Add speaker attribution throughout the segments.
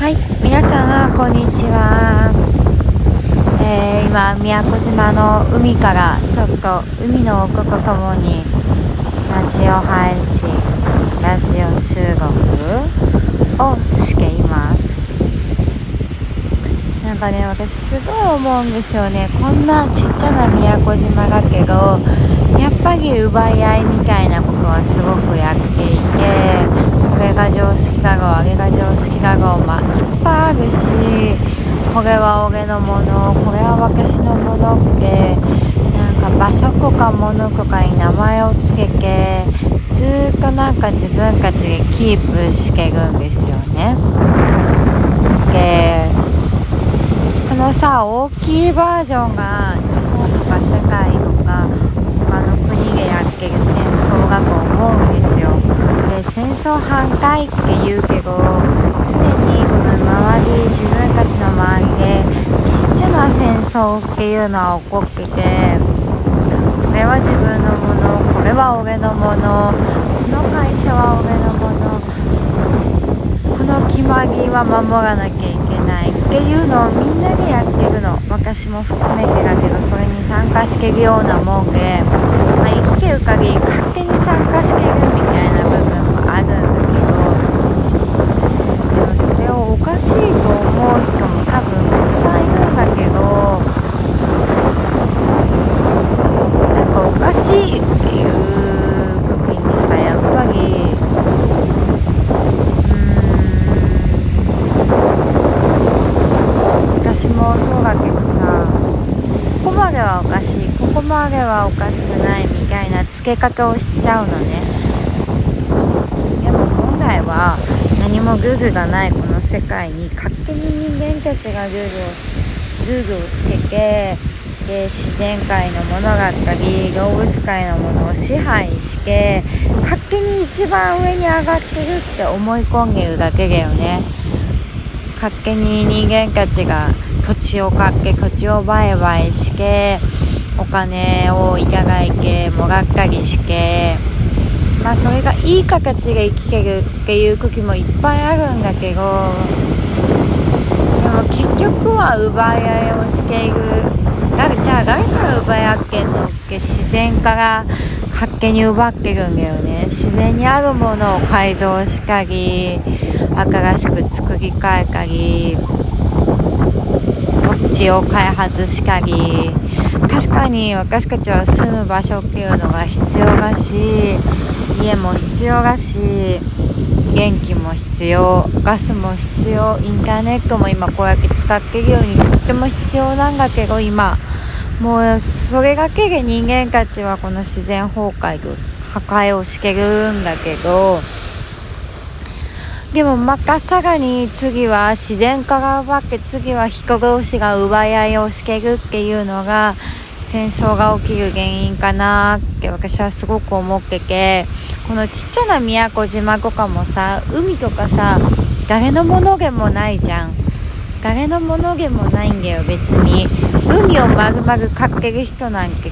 Speaker 1: はい皆さんこんにちは、えー、今宮古島の海からちょっと海の音とともにラジオ配信ラジオ収録をしています。なんかね私すごい思うんですよね。こんなちっちゃな宮古島だけどやっぱり奪い合いみたいなことはすごくやっていてれが常識だろうあれが常識だろうまあいっぱいあるしこれは俺のものこれは私のものってなんか場所とか物とかに名前を付けてずっとなんか自分たちでキープしてるんですよね。でこのさ大きいバージョンが日本とか世界とか他の国でやってる戦争だと思うんです戦争反対って言うけどすでにこの周り自分たちの周りでちっちゃな戦争っていうのは起こっててこれは自分のものこれは俺のものこの会社は俺のものこの決まりは守らなきゃいけないっていうのをみんなでやってるの。私も含めてだけどそれに参加してるようなもんで、まあ、生きてる限り勝手に参加してるみたいな部分あるんだけどでもそれをおかしいと思う人も多分たくさんいるんだけどなんかおかしいっていう時にさやっぱりうん私もそうだけどさここまではおかしいここまではおかしくないみたいな付け方をしちゃうのね。でも本来は何もルールがないこの世界に勝手に人間たちがルールをルールをつけてで自然界のものだったり動物界のものを支配して勝手に一番上に上がってるって思い込んでるだけだよね。勝手に人間たちが土地を買って土地を売買してお金をいただいてもらったりしてまあそれがいい形で生きてるっていう時もいっぱいあるんだけどでも結局は奪い合いをしているじゃあ誰から奪い合ってんのって自然から勝手に奪ってるんだよね。自然にあるものを改造したり新しく作り変えたり土地を開発したり確かに私たちは住む場所っていうのが必要だし家も必要だし電気も必要ガスも必要インターネットも今こうやって使ってるようにとっても必要なんだけど今もうそれだけで人間たちはこの自然崩壊破壊をしてるんだけどでもまたさらに次は自然から奪って次は人同士が奪い合いをしてるっていうのが戦争が起きる原因かなって私はすごく思っててこのちっちゃな宮古島とかもさ海とかさ誰のものでもないじゃん。誰のものでもないんだよ別に。海をまるまる買ってる人なんて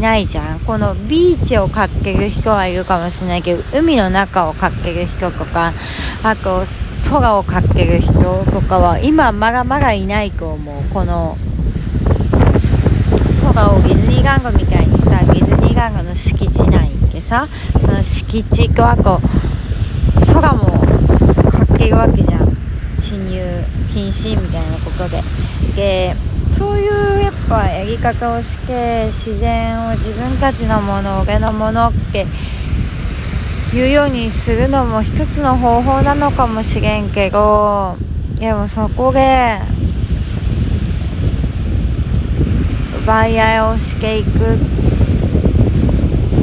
Speaker 1: ないじゃん。このビーチを買ってる人はいるかもしれないけど海の中を買ってる人とかあと空を買ってる人とかは今まだまだいないと思う。この空をディズニーランドみたいにさディズニーランドの敷地内でさその敷地とあと空もかけるわけじゃん。侵入禁止みたいなことで。でそういうやっぱやり方をして自然を自分たちのもの俺のものって言うようにするのも一つの方法なのかもしれんけどでもそこで奪い合いをしていく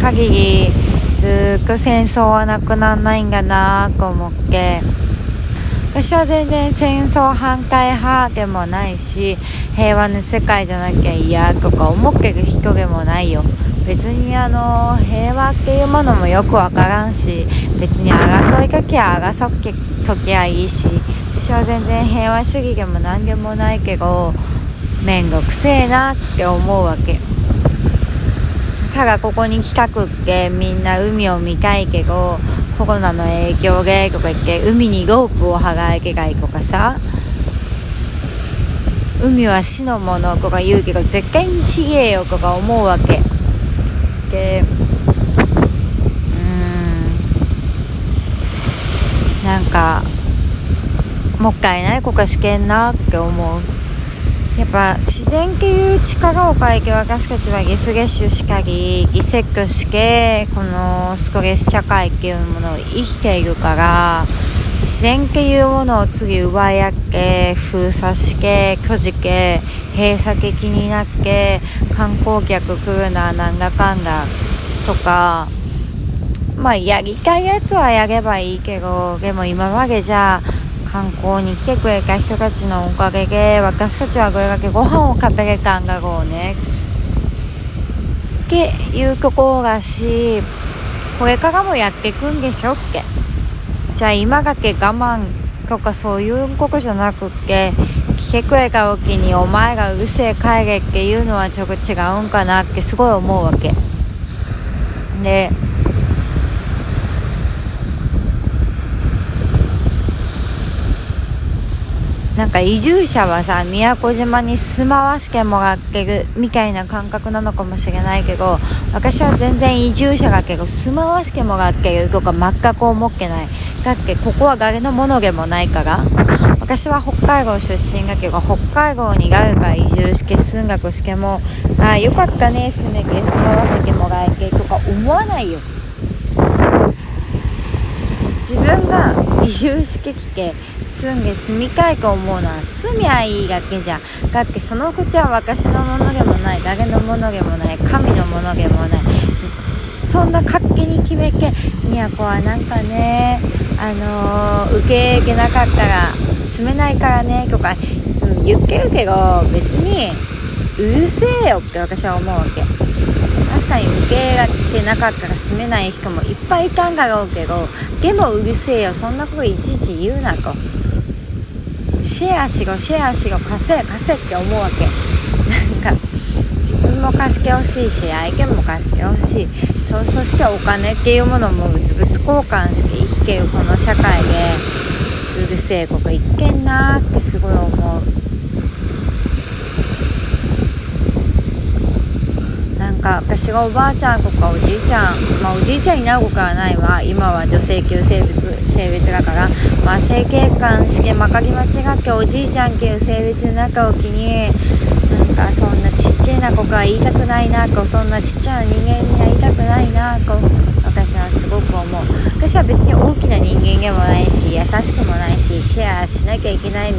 Speaker 1: 限りずっと戦争はなくならないんだなと思って。私は全然戦争反対派でもないし平和な世界じゃなきゃ嫌とか思ってる人でもないよ。別にあの平和っていうものもよくわからんし別に争いかけは争っけときゃいいし私は全然平和主義でも何でもないけど面倒くせえなって思うわけ。ただここに来たくってみんな海を見たいけどコロナの影響でとか言って海にロープを払えけがいとかさ。海は死のものとか言うけど絶対にちげえよとか思うわけ。でうん。なんかもったいない子がしけんなって思う。やっぱ自然っていう力を変えて私たちはリフレッシュしかりリセットしてこのストレス社会っていうものを生きているから自然っていうものを次奪い合って封鎖して閉じて閉鎖的になって観光客来るななんだかんだとかまあやりたいやつはやればいいけどでも今までじゃあ観光に来てくれた人たちのおかげで私たちはこれだけご飯を食べれたんだろうね。っていうところだしこれからもやっていくんでしょってじゃあ今だけ我慢とかそういうことじゃなくって来てくれた時にお前がうるせえ帰れっていうのはちょっと違うんかなってすごい思うわけ。でなんか移住者はさ宮古島に住まわしてもらってるみたいな感覚なのかもしれないけど私は全然移住者だけど住まわしてもらってるとか全く思ってない。だってここは誰のものでもないから。私は北海道出身だけど北海道に誰か移住して住んだとしてもああよかったね住めて住まわせてもらえてとか思わないよ。自分が移住してきて住んで住みたいと思うのは住みゃいいだけじゃだってその口は私のものでもない誰のものでもない神のものでもないそんな勝手に決めて都はなんかねあのー、受け入れなかったら住めないからねとか、うん、言ってるけど別にうるせえよって私は思うわけ。確かに受け入れてなかったら住めない人もいっぱいいたんだろうけどでもうるせえよそんなこといちいち言うなと。シェアしろシェアしろ貸せ貸せって思うわけ。なんか自分も貸してほしいし相手も貸してほしい。そそしてお金っていうものも物々交換して生きてるこの社会でうるせえここ一見なーってすごい思う。か私がおばあちゃんとかおじいちゃんまあおじいちゃんになることはないわ。今は女性級性別性別だから。まあ整形官試験まかり間違っておじいちゃんっていう性別の中を気になんかそんなちっちゃいな子が言いたくないなこそんなちっちゃな人間になりたくないなこ私はすごく思う。私は別に大きな人間でもないし優しくもないしシェアしなきゃいけない。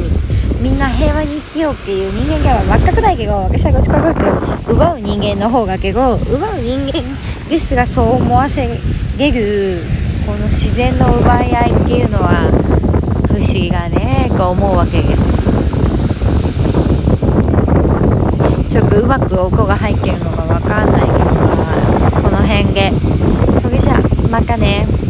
Speaker 1: みんな平和に生きようっていう人間では全くないけど私はどっちかというと奪う人間の方がけど奪う人間ですらそう思わせれるこの自然の奪い合いっていうのは不思議がねと思うわけです。ちょっとうまく音が入ってるのが分かんないけどこの辺で。それじゃまたね。